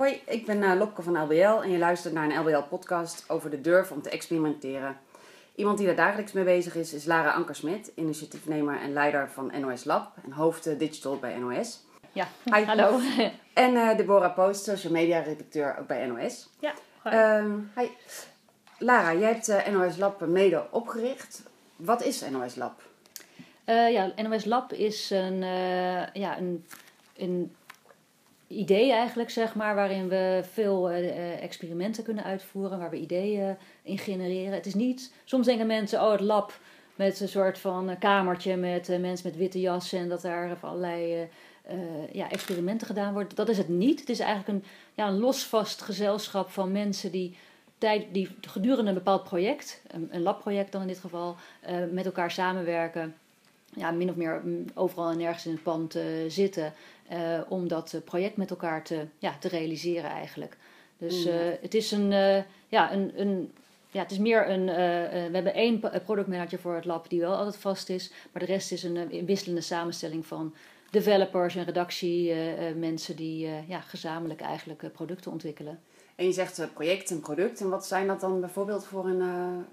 Hoi, ik ben uh, Lopke van LBL en je luistert naar een LBL-podcast over de durf om te experimenteren. Iemand die daar dagelijks mee bezig is, is Lara Ankersmit, initiatiefnemer en leider van NOS Lab en hoofd uh, digital bij NOS. Ja, Hi. hallo. En uh, Deborah Post, social media redacteur ook bij NOS. Ja, hi. hi. Lara, jij hebt NOS Lab mede opgericht. Wat is NOS Lab? ja, NOS Lab is een, ja, een, een idee eigenlijk, zeg maar, waarin we veel uh, experimenten kunnen uitvoeren, waar we ideeën in genereren. Het is niet, soms denken mensen, oh het lab met een soort van kamertje met mensen met witte jassen en dat daar allerlei ja, experimenten gedaan worden. Dat is het niet. Het is eigenlijk een, ja, een losvast gezelschap van mensen die, tijd, die gedurende een bepaald project, een, labproject dan in dit geval, met elkaar samenwerken ja, min of meer mm, overal en nergens in het pand zitten. Uh, om dat eh, project met elkaar te, ja, te realiseren eigenlijk. Dus uh, het is een, ja, een, een, ja, het is meer een. we hebben één productmanager voor het lab die wel altijd vast is. Maar de rest is een, wisselende samenstelling van developers en redactiemensen die ja, gezamenlijk eigenlijk producten ontwikkelen. En je zegt project en product. En wat zijn dat dan bijvoorbeeld voor een,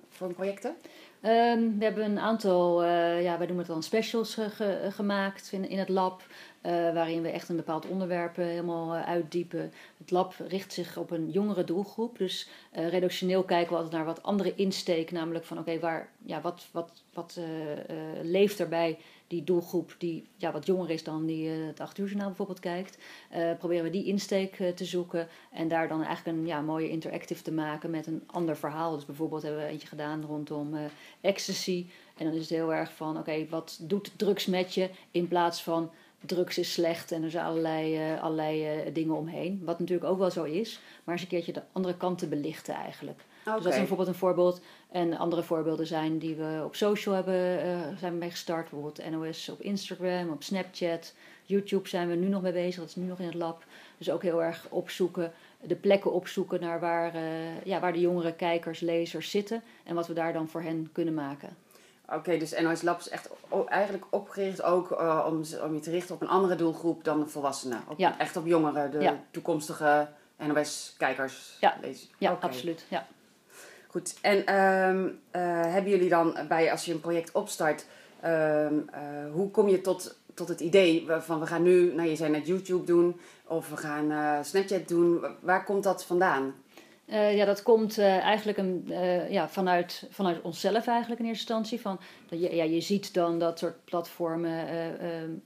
voor een projecten? Um, we hebben een aantal, uh, ja, wij doen het dan specials ge gemaakt in, in het lab. Uh, waarin we echt een bepaald onderwerp helemaal uh, uitdiepen. Het lab richt zich op een jongere doelgroep. Dus uh, kijken we altijd naar wat andere insteek. Namelijk van oké, waar ja, wat, wat, wat leeft er bij die doelgroep die ja, wat jonger is dan die het 8 uur journaal bijvoorbeeld kijkt. proberen we die insteek te zoeken. En daar dan eigenlijk een ja, mooie interactive te maken met een ander verhaal. Dus bijvoorbeeld hebben we eentje gedaan rondom ecstasy. En dan is het heel erg van oké, wat doet drugs met je in plaats van drugs is slecht en er zijn allerlei, uh, allerlei uh, dingen omheen. Wat natuurlijk ook wel zo is, maar eens een keertje de andere kant te belichten eigenlijk. Okay. Dus dat is bijvoorbeeld een voorbeeld. En andere voorbeelden zijn die we op social hebben, uh, zijn we mee gestart. Bijvoorbeeld NOS op Instagram, op Snapchat. YouTube zijn we nu nog mee bezig, dat is nu nog in het lab. Dus ook heel erg opzoeken, de plekken opzoeken naar waar, ja, waar de jongere kijkers, lezers zitten. En wat we daar dan voor hen kunnen maken. Oké, dus NOS Lab is echt eigenlijk opgericht ook uh, om, om je te richten op een andere doelgroep dan de volwassenen. Op, ja. Echt op jongeren, de ja. toekomstige NOS-kijkers. Ja, ja okay. absoluut. Ja. Goed, en um, uh, hebben jullie dan bij, als je een project opstart, um, uh, hoe kom je tot, tot het idee van we gaan nu, nou je zei net YouTube doen of we gaan Snapchat doen. Waar komt dat vandaan? Uh, ja, dat komt uh, eigenlijk een, uh, ja, vanuit, vanuit onszelf eigenlijk in eerste instantie. Van, dat je, ja, je ziet dan dat soort platformen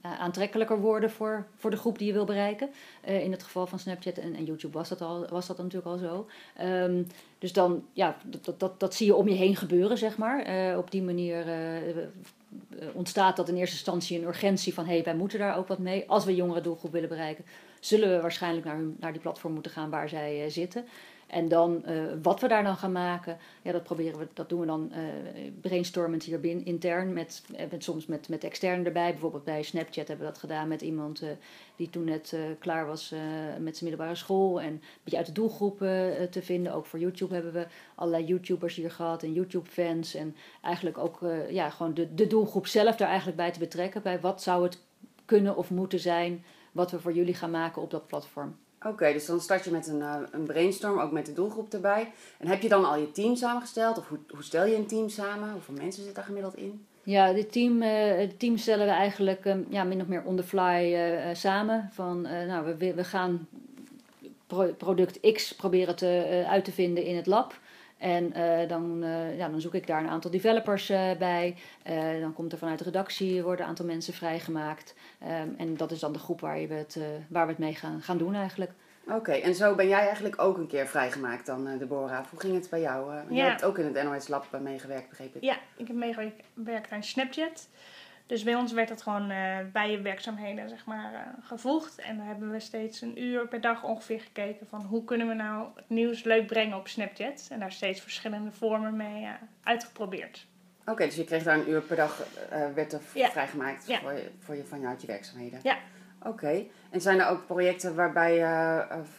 aantrekkelijker worden voor, voor de groep die je wil bereiken. in het geval van Snapchat en, en YouTube was dat, al, was dat natuurlijk al zo. Um, dus dan, ja, dat, dat, dat zie je om je heen gebeuren, zeg maar. op die manier ontstaat dat in eerste instantie een urgentie van... hé, hey, wij moeten daar ook wat mee. Als we jongere doelgroep willen bereiken, zullen we waarschijnlijk naar, hun, naar die platform moeten gaan waar zij zitten... En dan uh, wat we daar dan gaan maken, ja, dat proberen we, dat doen we dan uh, brainstormend hier binnen, intern, met, met, soms met, met extern erbij. Bijvoorbeeld bij Snapchat hebben we dat gedaan met iemand die toen net klaar was met zijn middelbare school. En een beetje uit de doelgroep te vinden. Ook voor YouTube hebben we allerlei YouTubers hier gehad en YouTube-fans. En eigenlijk ook ja, gewoon de, de doelgroep zelf daar eigenlijk bij te betrekken. Bij wat zou het kunnen of moeten zijn wat we voor jullie gaan maken op dat platform. Oké, dus dan start je met een, uh, een brainstorm, ook met de doelgroep erbij. En heb je dan al je team samengesteld? Of hoe, hoe stel je een team samen? Hoeveel mensen zitten daar gemiddeld in? Ja, team, uh, het team stellen we eigenlijk um, ja, min of meer on the fly uh, samen. Van, nou, we, we gaan pro product X proberen te, uit te vinden in het lab. En uh, dan, uh, ja, dan zoek ik daar een aantal developers uh, bij. dan komt er vanuit de redactie worden een aantal mensen vrijgemaakt. Um, en dat is dan de groep waar, je het, waar we het mee gaan, gaan doen eigenlijk. Oké, en zo ben jij eigenlijk ook een keer vrijgemaakt dan, Deborah. Hoe ging het bij jou? Uh, ja. hebt ook in het NOS Lab meegewerkt, begreep ik. Ja, ik heb meegewerkt aan Snapchat. Dus bij ons werd dat gewoon uh, bij je werkzaamheden zeg maar, uh, gevoegd. En dan hebben we steeds een uur per dag ongeveer gekeken van hoe kunnen we nou het nieuws leuk brengen op Snapchat. En daar steeds verschillende vormen mee uh, uitgeprobeerd. Oké, dus je kreeg daar een uur per dag, werd er ja. vrijgemaakt ja. voor, je, voor je, vanuit je werkzaamheden? Ja. Oké, en zijn er ook projecten waarbij,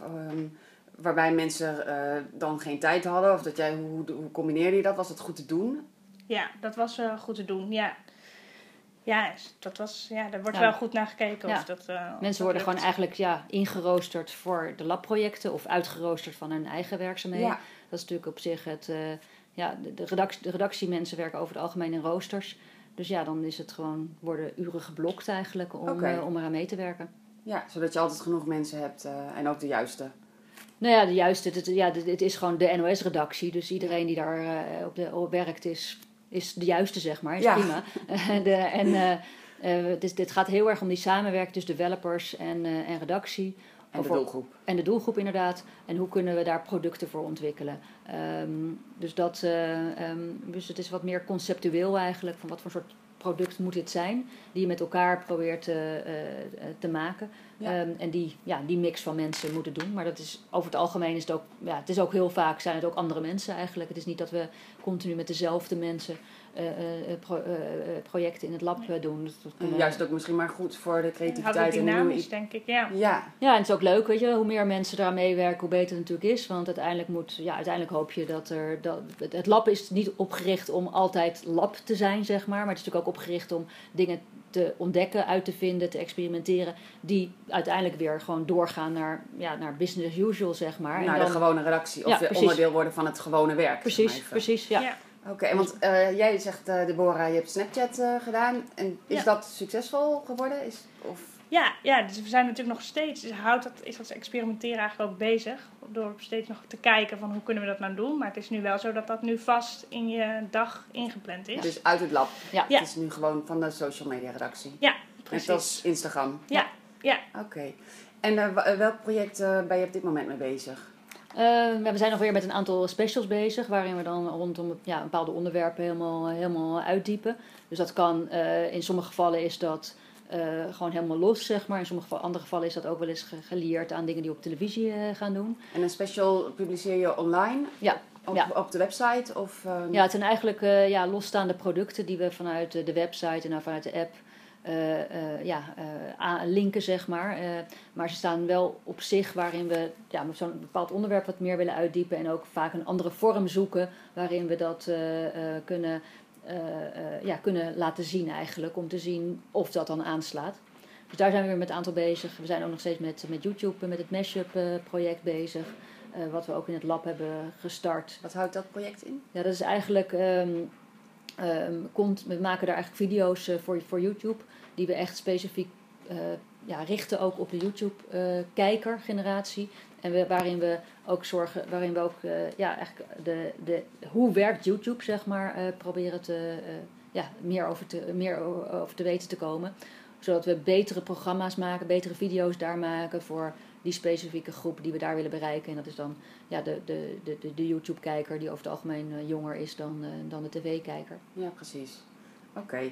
um, waarbij mensen dan geen tijd hadden? Of dat jij, hoe, hoe combineerde je dat? Was het goed te doen? Ja, dat was goed te doen, ja. Ja, dat was, ja, daar wordt Ja. wel goed naar gekeken. Ja. Of dat, eh, Mensen dat worden lukt. gewoon eigenlijk ja, ingeroosterd voor de labprojecten of uitgeroosterd van hun eigen werkzaamheden. Ja. Dat is natuurlijk op zich het. eh, ja, de, de, redactie, de redactiemensen werken over het algemeen in roosters. Dus ja, dan is het gewoon, worden uren geblokt eigenlijk om, eh, om eraan mee te werken. Ja, zodat je altijd genoeg mensen hebt eh, en ook de juiste. Nou ja, de juiste, het, ja, dit- dit is gewoon de NOS-redactie. Dus iedereen die daar eh, op, de, op werkt is, is de juiste, zeg maar. Is Ja. prima. De, en is, dit gaat heel erg om die samenwerking tussen developers en, en redactie. En de Over- doelgroep. En de doelgroep inderdaad. En hoe kunnen we daar producten voor ontwikkelen. Ehm, dus, dat, eh, ehm, dus het is wat meer conceptueel eigenlijk. Van wat voor soort product moet dit zijn. Die je met elkaar probeert eh, eh, te maken. Ja. Ehm, en die, ja, die mix van mensen moeten doen. Maar dat is, over het algemeen is het ook... Ja, het is ook heel vaak zijn het ook andere mensen eigenlijk. Het is niet dat we continu met dezelfde mensen... eh, eh, eh, pro- projecten in het lab doen. Dus dat En kunnen- juist ook misschien maar goed voor de creativiteit en dynamisch, denk ik, ja. Ja, Ja, en het is ook leuk, weet je, hoe meer mensen eraan meewerken, hoe beter het natuurlijk is. Want uiteindelijk moet, ja, uiteindelijk hoop je dat er, dat, het, lab is niet opgericht om altijd lab te zijn, zeg maar. Maar het is natuurlijk ook opgericht om dingen te ontdekken, uit te vinden, te experimenteren. Die uiteindelijk weer gewoon doorgaan naar, ja, naar business as usual, zeg maar. En naar dan- de gewone redactie. Of Ja, weer precies. onderdeel worden van het gewone werk. Precies, precies, ja. Ja. Oké, want eh, jij zegt, eh, Deborah, je hebt Snapchat eh, gedaan. En is Ja. dat succesvol geworden? Is, of... Ja, ja, dus we zijn natuurlijk nog steeds, dus houdt dat, is dat experimenteren eigenlijk ook bezig. Door steeds nog te kijken van hoe kunnen we dat nou doen. Maar het is nu wel zo dat dat nu vast in je dag ingepland is. Dus uit het lab. Ja. Ja. Het is nu gewoon van de social media redactie. Ja, Net precies. als Instagram. Ja, ja. Oké. En welk project ben je op dit moment mee bezig? Eh, ja, we zijn nog weer met een aantal specials bezig, waarin we dan rondom ja, bepaalde onderwerpen helemaal, helemaal uitdiepen. Dus dat kan, eh, in sommige gevallen is dat eh, gewoon helemaal los, zeg maar. In sommige andere gevallen is dat ook wel eens ge- geleerd aan dingen die we op televisie eh, gaan doen. En een special publiceer je online? Ja, Op, ja. op de website? Of, eh, Ja, het zijn eigenlijk eh, ja, losstaande producten die we vanuit eh, de website en vanuit de app eh, eh, ja, eh, aan- linken, zeg maar. Eh, maar ze staan wel op zich waarin we ja, zo'n bepaald onderwerp wat meer willen uitdiepen. En ook vaak een andere vorm zoeken waarin we dat eh, eh, kunnen, eh, eh, ja, kunnen laten zien eigenlijk. Om te zien of dat dan aanslaat. Dus daar zijn we weer met een aantal bezig. We zijn ook nog steeds met, met YouTube, eh, met het Mashup eh, project bezig. eh, wat we ook in het lab hebben gestart. Wat houdt dat project in? Ja, dat is eigenlijk. ehm, komt, we maken daar eigenlijk video's eh, voor, voor YouTube. Die we echt specifiek eh, ja, richten ook op de YouTube-kijker-generatie. en waarin we ook zorgen, waarin we ook eh, ja, eigenlijk de, de, hoe werkt YouTube, zeg maar, proberen te, ja, meer, over te, meer over te weten te komen. Zodat we betere programma's maken, betere video's daar maken voor die specifieke groep die we daar willen bereiken. En dat is dan ja, de, de, de, de, de YouTube-kijker die over het algemeen eh, jonger is dan, eh, dan de tv-kijker. Ja, precies. Oké.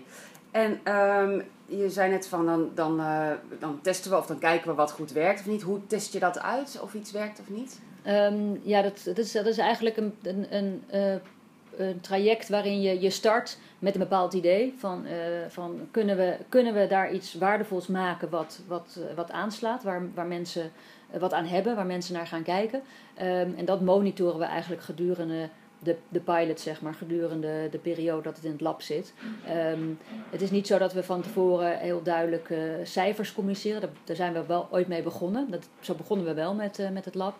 En ehm, je zei net van dan, dan, eh, dan testen we of dan kijken we wat goed werkt of niet. Hoe test je dat uit? Of iets werkt of niet? Ehm, ja, dat, dat, is, dat is eigenlijk een, een, een, een traject waarin je, je start met een bepaald idee. Van, eh, van kunnen, we, kunnen we daar iets waardevols maken wat, wat, eh, wat aanslaat, waar, waar mensen eh, wat aan hebben, waar mensen naar gaan kijken. Ehm, en dat monitoren we eigenlijk gedurende de, de pilot, zeg maar, gedurende de periode dat het in het lab zit. Ehm, het is niet zo dat we van tevoren heel duidelijk cijfers communiceren. Daar, zijn we wel ooit mee begonnen. Dat, zo begonnen we wel met, met het lab.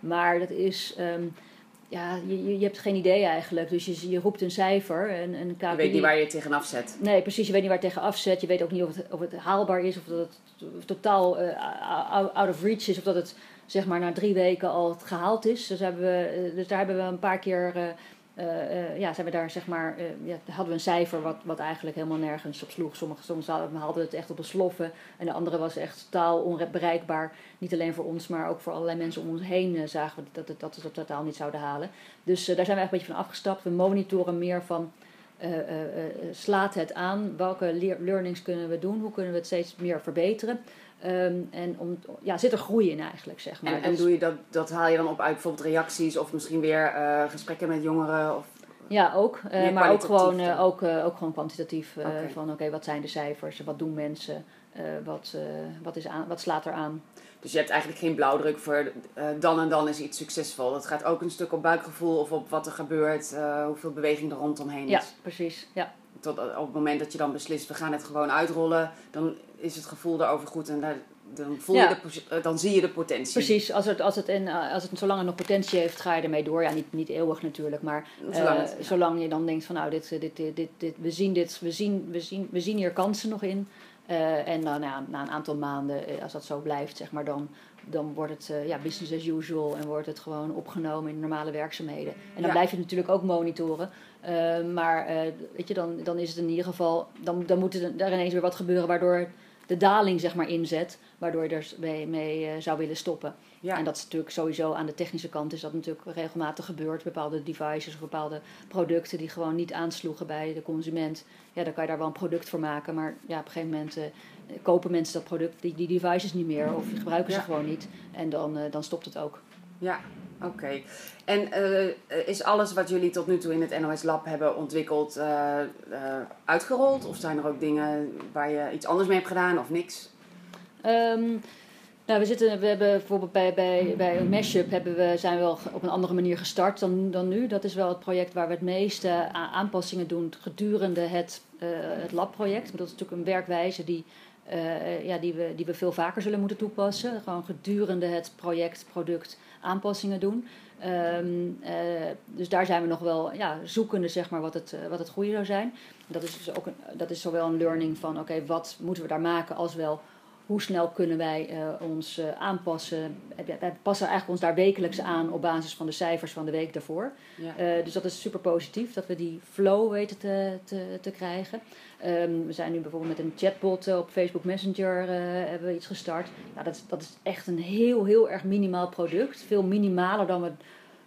Maar dat is, ehm, ja, je, je- hebt geen idee eigenlijk. Dus je, je roept een cijfer. En, een KPI. Je weet niet waar je het tegenaf zet. Nee, precies. Je weet niet waar het tegen afzet. Je weet ook niet of het, of het haalbaar is. Of dat het totaal eh, out of reach is. Of dat het zeg maar na drie weken al gehaald is. Dus, hebben we, eh, dus daar hebben we een paar keer... eh, eh, ja, zijn we daar zeg maar, eh, ja, hadden we een cijfer wat, wat eigenlijk helemaal nergens op sloeg. Sommige soms hadden het echt op een sloffen en de andere was echt totaal onbereikbaar. Niet alleen voor ons, maar ook voor allerlei mensen om ons heen zagen we dat, het, dat we dat totaal niet zouden halen. Dus daar zijn we echt een beetje van afgestapt. We monitoren meer van slaat het aan? Welke learnings kunnen we doen? Hoe kunnen we het steeds meer verbeteren? Ehm, en om, ja, zit er groei in eigenlijk, zeg maar. En, en Dus- doe je dat, dat haal je dan op uit bijvoorbeeld reacties of misschien weer eh, gesprekken met jongeren? Of, Ja, ook. eh, maar ook gewoon, eh, ook, ook gewoon kwantitatief. Van oké, wat zijn de cijfers? Wat doen mensen? wat, wat, is aan, wat slaat er aan? dus je hebt eigenlijk geen blauwdruk voor dan en dan is iets succesvol. Het gaat ook een stuk op buikgevoel of op wat er gebeurt, hoeveel beweging er rondomheen is. Ja, precies. Ja. Tot, op het moment dat je dan beslist, we gaan het gewoon uitrollen, dan is het gevoel daarover goed en daar, dan, voel Ja. je de, eh, dan zie je de potentie. Precies, als het, als, het in, eh, als het zolang het nog potentie heeft, ga je ermee door. Ja, niet, niet eeuwig natuurlijk, maar Zolang eh, ja. zolang je dan denkt van nou, dit, dit, dit, dit, dit, we, zien dit, we, zien, we, zien, we zien hier kansen nog in. Eh, en dan ja, na een aantal maanden, eh, als dat zo blijft, zeg maar, dan, dan wordt het eh, ja, business as usual en wordt het gewoon opgenomen in normale werkzaamheden. En dan Ja. blijf je het natuurlijk ook monitoren. Eh, maar eh, weet je, dan, dan is het in ieder geval, dan, dan moet er daar ineens weer wat gebeuren waardoor de daling zeg maar inzet, waardoor je er mee, mee eh, zou willen stoppen. Ja. En dat is natuurlijk sowieso aan de technische kant is dat natuurlijk regelmatig gebeurd. Bepaalde devices of bepaalde producten die gewoon niet aansloegen bij de consument. Ja, dan kan je daar wel een product voor maken. Maar ja, op een gegeven moment kopen mensen dat product, die, die devices niet meer of gebruiken ze Ja. gewoon niet. En dan, dan stopt het ook. Ja, oké. En eh, is alles wat jullie tot nu toe in het NOS Lab hebben ontwikkeld eh, eh, uitgerold? Of zijn er ook dingen waar je iets anders mee hebt gedaan of niks? Ehm, nou, we, zitten, we hebben bijvoorbeeld bij, bij, bij Mashup hebben we, zijn we wel op een andere manier gestart dan, dan nu. Dat is wel het project waar we het meeste aanpassingen doen gedurende het, het labproject. Dat is natuurlijk een werkwijze die, eh, ja, die, we, die we veel vaker zullen moeten toepassen. Gewoon gedurende het project, product aanpassingen doen. Ehm, eh, dus daar zijn we nog wel ja, zoekende, zeg maar, wat het, eh, wat het goede zou zijn. Dat is, dus ook een, dat is zowel een learning van, oké, wat moeten we daar maken, als wel hoe snel kunnen wij eh, ons eh, aanpassen. Wij passen eigenlijk ons daar wekelijks aan op basis van de cijfers van de week daarvoor. Ja. Eh, dus dat is super positief, dat we die flow weten te, te, te krijgen. Ehm, we zijn nu bijvoorbeeld met een chatbot op Facebook Messenger hebben we iets gestart. Nou, dat, is, dat is echt een heel, heel erg minimaal product. Veel minimaler dan we,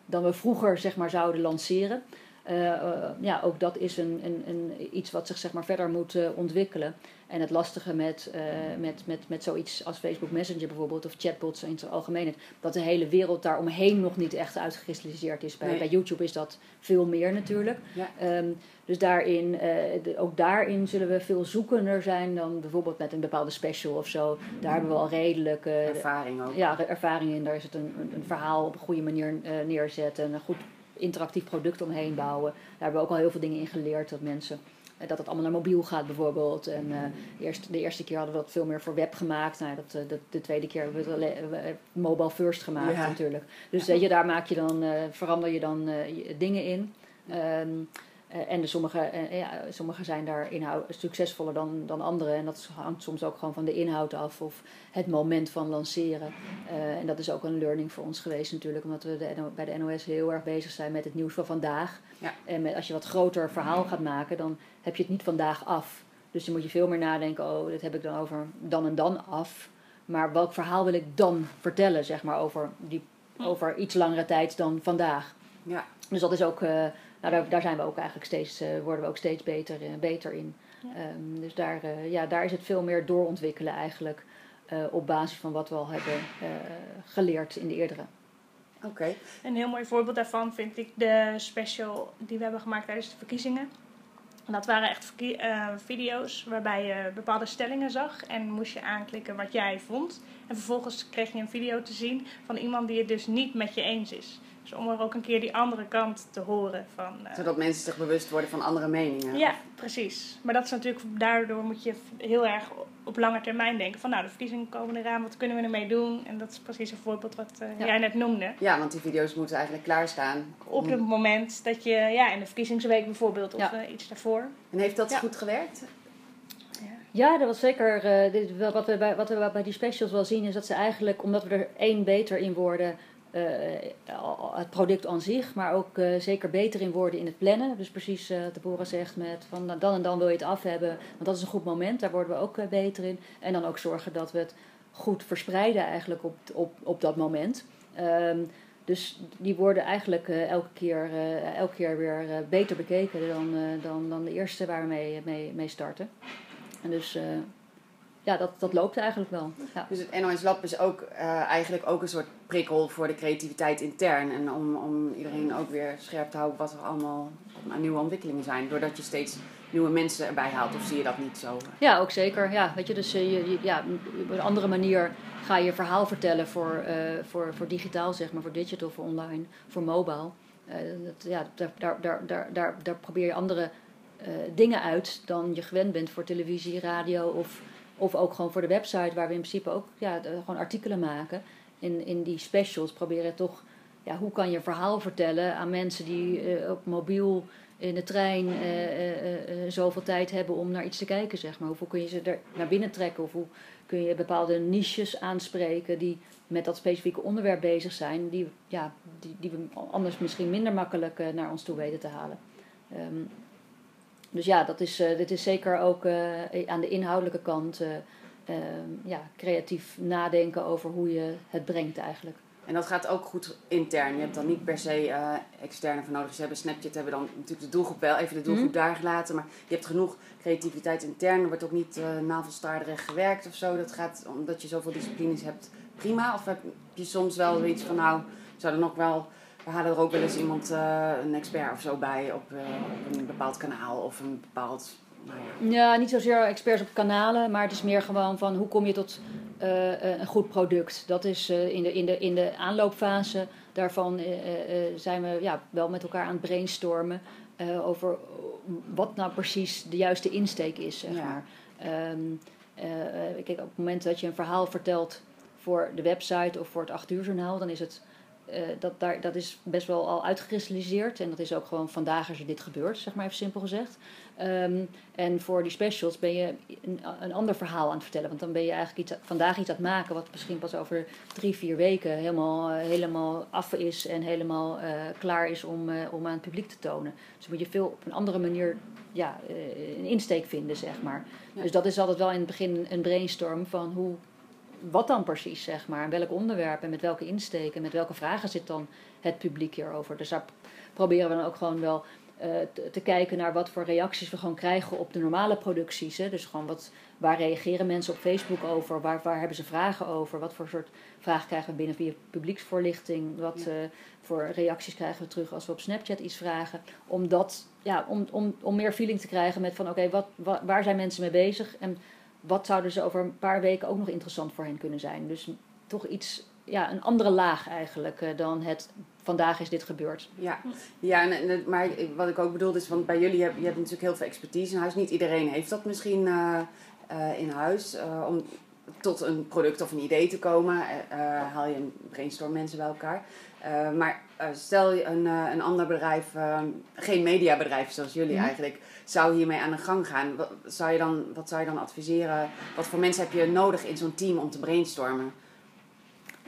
dan we vroeger zeg maar, zouden lanceren. Eh, eh, ja, ook dat is een, een, een, iets wat zich zeg maar, verder moet eh, ontwikkelen. En het lastige met, eh, met, met, met zoiets als Facebook Messenger bijvoorbeeld, of chatbots in het algemeen, dat de hele wereld daaromheen nog niet echt uitgekristalliseerd is. Bij, Nee. bij YouTube is dat veel meer natuurlijk. Ja. Ehm, dus daarin, de- ook daarin zullen we veel zoekender zijn dan bijvoorbeeld met een bepaalde special of zo. Daar hebben we al redelijk Ervaring ook. ja, ervaring in. Daar is het een, een, verhaal op een goede manier neerzetten. Een goed interactief product omheen bouwen. Daar hebben we ook al heel veel dingen in geleerd. Dat mensen, eh, dat het allemaal naar mobiel gaat bijvoorbeeld. En eh, eerst, de eerste keer hadden we dat veel meer voor web gemaakt. Nou, dat, eh, de, de tweede keer hebben we het mobile first gemaakt Ja. natuurlijk. Dus weet je, daar maak je dan, verander je dan dingen in. Ehm, eh, en de sommige, eh, ja, sommige zijn daar inhoud, succesvoller dan, dan andere. En dat hangt soms ook gewoon van de inhoud af of het moment van lanceren. Eh, en dat is ook een learning voor ons geweest natuurlijk. Omdat we de, bij de NOS heel erg bezig zijn met het nieuws van vandaag. Ja. En met, als je wat groter verhaal gaat maken, dan heb je het niet vandaag af. Dus dan moet je veel meer nadenken, oh, dit heb ik dan over dan en dan af. Maar welk verhaal wil ik dan vertellen, zeg maar, over, die, over iets langere tijd dan vandaag. Ja. Dus dat is ook, eh, nou, daar, daar zijn we ook eigenlijk steeds, eh, worden we ook steeds beter, eh, beter in. Ehm, dus daar, eh, ja, daar is het veel meer doorontwikkelen eigenlijk. op basis van wat we al hebben geleerd in de eerdere. Oké. Een heel mooi voorbeeld daarvan vind ik de special die we hebben gemaakt tijdens de verkiezingen. En Dat waren echt video's waarbij je bepaalde stellingen zag en moest je aanklikken wat jij vond. En vervolgens kreeg je een video te zien van iemand die het dus niet met je eens is. Dus om er ook een keer die andere kant te horen van... eh, Zodat mensen zich bewust worden van andere meningen. ja, precies. Maar dat is natuurlijk, daardoor moet je heel erg op lange termijn denken van nou, de verkiezingen komen eraan, wat kunnen we ermee doen? En dat is precies een voorbeeld wat eh, Ja. jij net noemde. Ja, want die video's moeten eigenlijk klaarstaan. Op het moment dat je, ja, in de verkiezingsweek bijvoorbeeld, of Ja. eh, iets daarvoor. En heeft dat Ja. goed gewerkt? Ja, dat was zeker. eh, dit, wel wat, we bij, wat we bij die specials wel zien, is dat ze eigenlijk, omdat we er één beter in worden, eh, het product aan zich, maar ook eh, zeker beter in worden in het plannen. Dus precies wat Deborah zegt met van nou, dan en dan wil je het af hebben, want dat is een goed moment, daar worden we ook beter in. En dan ook zorgen dat we het goed verspreiden eigenlijk op, op, op dat moment. Ehm, dus die worden eigenlijk elke, keer, elke keer weer beter bekeken dan, dan, dan de eerste waar we mee, mee, mee starten. En dus ja, dat, dat loopt eigenlijk wel. Ja. Dus het NOS Lab is ook eh, eigenlijk ook een soort prikkel voor de creativiteit intern. En om, om iedereen ook weer scherp te houden wat er allemaal aan nieuwe ontwikkelingen zijn. Doordat je steeds nieuwe mensen erbij haalt. Of zie je dat niet zo? ja, ook zeker. Ja, weet je, dus eh, je, ja, op een andere manier ga je verhaal vertellen voor, eh, voor, voor digitaal, zeg maar, voor digital, voor online, voor mobile. Dat, ja, daar, daar, daar, daar, daar, daar probeer je andere dingen uit dan je gewend bent voor televisie, radio of, of ook gewoon voor de website, waar we in principe ook ja, gewoon artikelen maken. In, in die specials proberen toch, ja, hoe kan je verhaal vertellen aan mensen die op mobiel in de trein uh, zoveel tijd hebben om naar iets te kijken, zeg maar. Hoeveel kun je ze er naar binnen trekken? Of hoe kun je bepaalde niches aanspreken die met dat specifieke onderwerp bezig zijn, die, ja, die, die we anders misschien minder makkelijk naar ons toe weten te halen. Um, dus ja, dat is, dit is zeker ook aan de inhoudelijke kant uh, ja, creatief nadenken over hoe je het brengt eigenlijk. En dat gaat ook goed intern. Je hebt dan niet per se uh, externe voor nodig. Ze hebben Snapchat, hebben dan natuurlijk de doelgroep wel even de doelgroep mm. daar gelaten. Maar je hebt genoeg creativiteit intern. Er wordt ook niet uh, navelstaarderig gewerkt of zo. Dat gaat omdat je zoveel disciplines hebt prima. Of heb je soms wel zoiets van nou, zou er nog wel... We hadden er ook wel eens iemand, uh, een expert of zo bij op, op een bepaald kanaal of een bepaald nou ja. niet zozeer experts op kanalen, maar het is meer gewoon van hoe kom je tot uh, een goed product. Dat is in, de, in, de, in de aanloopfase daarvan zijn we ja, wel met elkaar aan het brainstormen over wat nou precies de juiste insteek is. Zeg maar. Um, kijk, op het moment dat je een verhaal vertelt voor de website of voor het 8 uur journaal, dan is het uh, dat, daar, dat is best wel al uitgekristalliseerd. En dat is ook gewoon vandaag als er dit gebeurt, zeg maar even simpel gezegd. Um, en voor die specials ben je een, een, ander verhaal aan het vertellen. Want dan ben je eigenlijk iets, vandaag iets aan het maken wat misschien pas over drie, vier weken helemaal, uh, helemaal af is en helemaal uh, klaar is om, om aan het publiek te tonen. Dus moet je veel op een andere manier ja, een insteek vinden, zeg maar. Ja. Dus dat is altijd wel in het begin een brainstorm van hoe wat dan precies, zeg maar. En welk onderwerp en met welke insteken, met welke vragen zit dan het publiek hierover. Dus daar proberen we dan ook gewoon wel uh, te, te, kijken naar wat voor reacties we gewoon krijgen op de normale producties. Hè. Dus gewoon wat, waar reageren mensen op Facebook over? Waar, waar hebben ze vragen over? Wat voor soort vragen krijgen we binnen via publieksvoorlichting? Wat ja. uh, voor reacties krijgen we terug als we op Snapchat iets vragen? Om, dat, ja, om, om, om meer feeling te krijgen met van oké, okay, wat, wat, waar zijn mensen mee bezig? En wat zouden ze over een paar weken ook nog interessant voor hen kunnen zijn. Dus toch iets, ja, een andere laag eigenlijk uh, dan het vandaag is dit gebeurd. Ja, ja maar wat ik ook bedoel is, want bij jullie heb je hebt natuurlijk heel veel expertise in huis. Niet iedereen heeft dat misschien uh, uh, in huis. om tot een product of een idee te komen, haal je een brainstorm mensen bij elkaar. maar stel je een, een ander bedrijf, geen mediabedrijf zoals jullie mm. eigenlijk zou hiermee aan de gang gaan. Wat zou, je dan, wat zou je dan adviseren? Wat voor mensen heb je nodig in zo'n team om te brainstormen?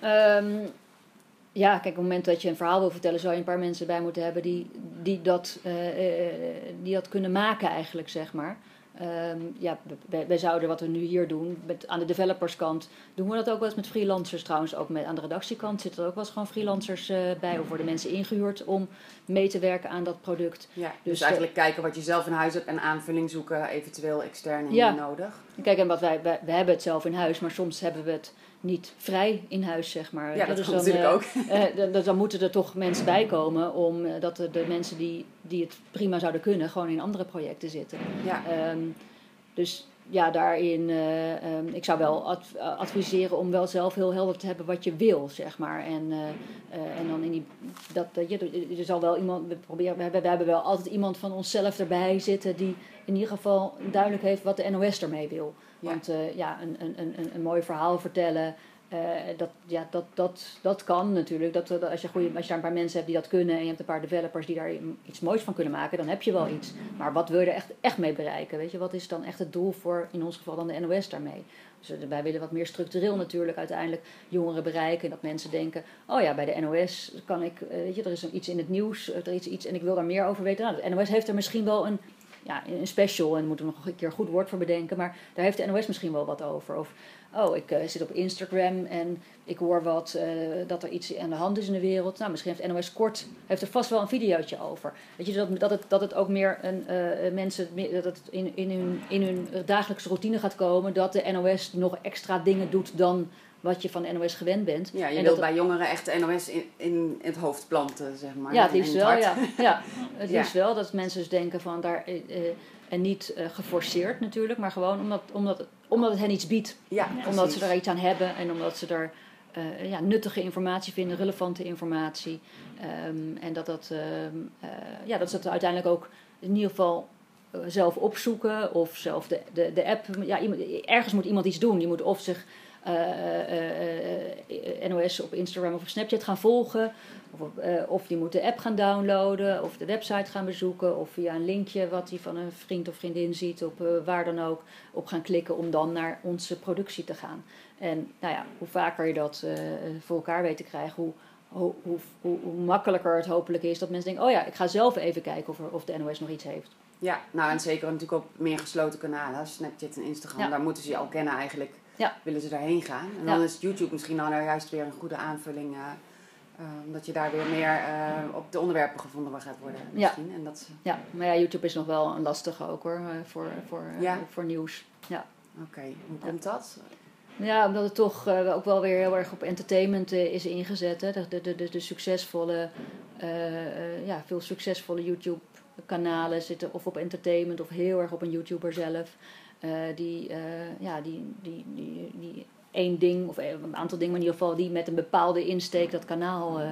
Um, ja, kijk, op het moment dat je een verhaal wil vertellen, zou je een paar mensen bij moeten hebben die, die, dat, uh, die dat kunnen maken, eigenlijk, zeg maar. Um, ja, wij, wij, zouden wat we nu hier doen, met, aan de developerskant, doen we dat ook wel eens met freelancers trouwens. Ook met, aan de redactiekant zitten er ook wel eens gewoon freelancers uh, bij. Of worden mensen ingehuurd om mee te werken aan dat product. Ja, dus, dus eigenlijk kijken wat je zelf in huis hebt en aanvulling zoeken, eventueel extern ja. nodig. Kijk, en wat wij, wij, wij hebben het zelf in huis, maar soms hebben we het niet vrij in huis, zeg maar. Ja, dat dus dan, natuurlijk uh, ook. Uh, dan moeten er toch mensen bij komen om uh, dat de, de, mensen die, die het prima zouden kunnen, gewoon in andere projecten zitten. Ja. Um, dus ja, daarin, um, ik zou wel adv adviseren om wel zelf heel helder te hebben wat je wil, zeg maar. En, en dan in die, dat, je, er zal wel iemand, we proberen, we hebben, we hebben wel altijd iemand van onszelf erbij zitten die in ieder geval duidelijk heeft wat de NOS ermee wil. Want uh, ja, een, een, een, een mooi verhaal vertellen, uh, dat, ja, dat, dat, dat kan natuurlijk. Dat, als, je goeie, als je een paar mensen hebt die dat kunnen en je hebt een paar developers die daar iets moois van kunnen maken, dan heb je wel iets. Maar wat wil je er echt, echt mee bereiken? Weet je? Wat is dan echt het doel voor, in ons geval dan de NOS daarmee? Dus eh, wij willen wat meer structureel natuurlijk uiteindelijk jongeren bereiken. En dat mensen denken, oh ja, bij de NOS kan ik, weet je, er is iets in het nieuws, er is iets en ik wil daar meer over weten. Nou, de NOS heeft er misschien wel een ja, een special en moeten we nog een keer een goed woord voor bedenken. Maar daar heeft de NOS misschien wel wat over. Of, oh, ik uh, zit op Instagram en ik hoor wat, uh, dat er iets aan de hand is in de wereld. Nou, misschien heeft NOS kort, heeft er vast wel een videootje over. Weet je, dat, dat, het, dat het ook meer een, uh, mensen, dat het in, in, hun, in hun dagelijkse routine gaat komen. Dat de NOS nog extra dingen doet dan wat je van NOS gewend bent. Ja, je en wilt bij jongeren echt NOS in, in, het hoofd planten, zeg maar. Ja, het liefst wel, ja. ja. Het liefst wel dat mensen dus denken van daar... Uh, en niet uh, geforceerd natuurlijk, maar gewoon omdat, omdat, omdat het hen iets biedt. Ja, omdat ze er iets aan hebben en omdat ze uh, ja, nuttige informatie vinden, relevante informatie. Um, en dat, dat, uh, ja, dat ze het uiteindelijk ook in ieder geval eh, zelf opzoeken of zelf de, de, de app. Ja, iemand, ergens moet iemand iets doen. Die moet of zich NOS op Instagram of op Snapchat gaan volgen. Of, of die moet de app gaan downloaden, of de website gaan bezoeken, of via een linkje wat hij van een vriend of vriendin ziet, op waar dan ook, op gaan klikken om dan naar onze productie te gaan. En nou ja, hoe vaker je dat voor elkaar weet te krijgen, hoe, hoe, hoe, hoe, makkelijker het hopelijk is dat mensen denken: oh ja, ik ga zelf even kijken of, of de NOS nog iets heeft. Ja, nou en zeker natuurlijk op meer gesloten kanalen, Snapchat en Instagram, daar moeten ze je al kennen eigenlijk. Ja. Willen ze daarheen gaan. En dan is YouTube misschien dan juist weer een goede aanvulling. Uh, uh, omdat je daar weer meer uh, op de onderwerpen gevonden gaat worden. Misschien. Ja. En dat, ja, maar ja, YouTube is nog wel een lastige ook hoor, voor, voor, voor nieuws. Ja. Oké, hoe komt dat? Ja, omdat het toch ook wel weer heel erg op entertainment is ingezet. Hè. De, de, de, de succesvolle, ja, veel succesvolle YouTube kanalen zitten of op entertainment of heel erg op een YouTuber zelf. Uh, die, uh, ja, die, die, die, die één ding, of een aantal dingen, maar in ieder geval die met een bepaalde insteek dat kanaal uh,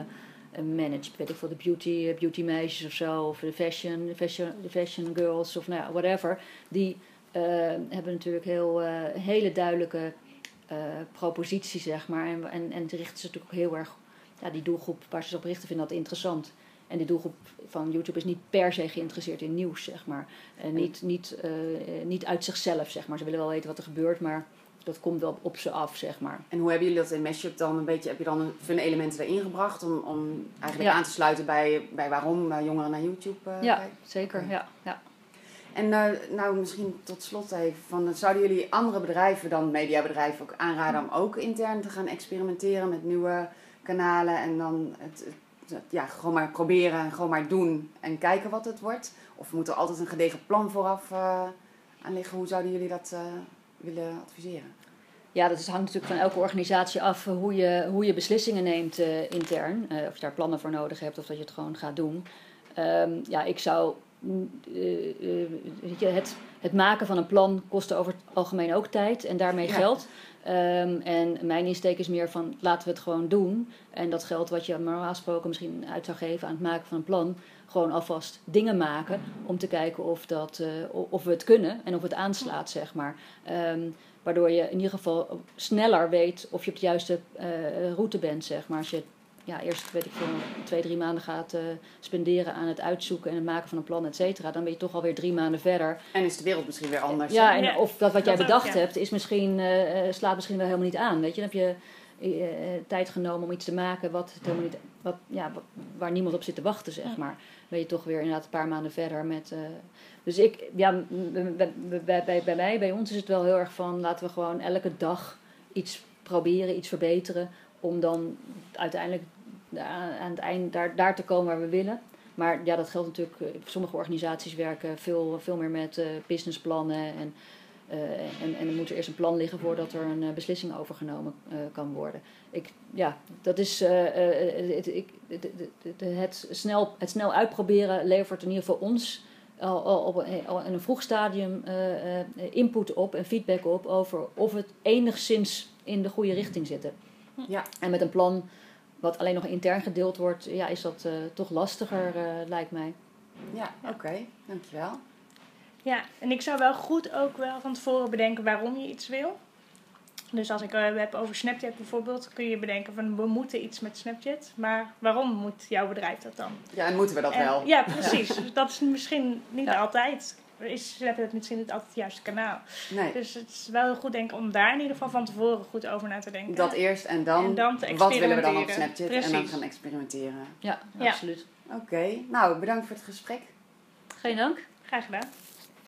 managt. Weet ik de beauty, beauty meisjes of zo, of de fashion, fashion, fashion girls of nou whatever. Die hebben natuurlijk heel, hele duidelijke proposities, zeg maar. En, en, en richten ze natuurlijk ook heel erg, ja, die doelgroep waar ze op richten vinden dat interessant. En die doelgroep van YouTube is niet per se geïnteresseerd in nieuws, zeg maar. En niet, niet, uh, niet uit zichzelf, zeg maar. Ze willen wel weten wat er gebeurt, maar dat komt wel op ze af, zeg maar. En hoe hebben jullie dat in Mashup dan een beetje, heb je dan fun elementen erin gebracht om, om eigenlijk aan te sluiten bij, bij waarom jongeren naar YouTube uh, ja, kijken? Zeker, ja, ja. En uh, nou, misschien tot slot even, van, zouden jullie andere bedrijven dan mediabedrijven ook aanraden om ook intern te gaan experimenteren met nieuwe kanalen en dan het ja, gewoon maar proberen, gewoon maar doen en kijken wat het wordt? Of moet er altijd een gedegen plan vooraf uh, aan liggen? Hoe zouden jullie dat uh, willen adviseren? Ja, dat hangt natuurlijk van elke organisatie af hoe je, hoe je beslissingen neemt uh, intern. of je daar plannen voor nodig hebt of dat je het gewoon gaat doen. Um, ja, ik zou. het, het maken van een plan kost over het algemeen ook tijd en daarmee ja. geld. Um, en mijn insteek is meer van laten we het gewoon doen. En dat geld wat je normaal gesproken misschien uit zou geven aan het maken van een plan, gewoon alvast dingen maken om te kijken of, dat, uh, of we het kunnen en of het aanslaat, zeg maar. Um, waardoor je in ieder geval sneller weet of je op de juiste uh, route bent, zeg maar. Als je ja, eerst weet ik veel, twee, drie maanden gaat uh, spenderen aan het uitzoeken en het maken van een plan, et cetera, dan ben je toch alweer drie maanden verder. En is de wereld misschien weer anders. Ja, en of dat wat jij bedacht ook, ja. hebt, is misschien, uh, slaat misschien wel helemaal niet aan. Weet je, dan heb je uh, tijd genomen om iets te maken wat helemaal niet, wat, ja, waar niemand op zit te wachten, zeg maar. Dan ben je toch weer inderdaad een paar maanden verder met. dus ik, ja, bij, bij, bij, bij mij, bij ons is het wel heel erg van laten we gewoon elke dag iets proberen, iets verbeteren. Om dan uiteindelijk aan het eind daar, daar te komen waar we willen. Maar ja, dat geldt natuurlijk. Sommige organisaties werken veel, veel meer met uh, businessplannen. En, uh, en, en er moet er eerst een plan liggen voordat er een beslissing overgenomen kan worden. Ik, ja, dat is. het, snel, het snel uitproberen levert in ieder geval ons al, in een vroeg stadium input op en feedback op over of het enigszins in de goede richting zitten. Ja. En met een plan wat alleen nog intern gedeeld wordt, ja, is dat uh, toch lastiger, uh, lijkt mij. Ja, oké, okay. dankjewel. Ja, en ik zou wel goed ook wel van tevoren bedenken waarom je iets wil. Dus als ik het uh, heb over Snapchat bijvoorbeeld, kun je bedenken van we moeten iets met Snapchat. Maar waarom moet jouw bedrijf dat dan? Ja, en moeten we dat en, wel? Ja, precies. Dat is misschien niet ja. altijd is Snapchat misschien niet altijd het juiste kanaal. Nee. Dus het is wel heel goed denk om daar in ieder geval van tevoren goed over na te denken. Dat eerst en dan, en dan wat willen we dan op Snapchat Precies. en dan gaan experimenteren. Ja, ja. absoluut. Oké, okay. nou bedankt voor het gesprek. Geen dank. Graag gedaan.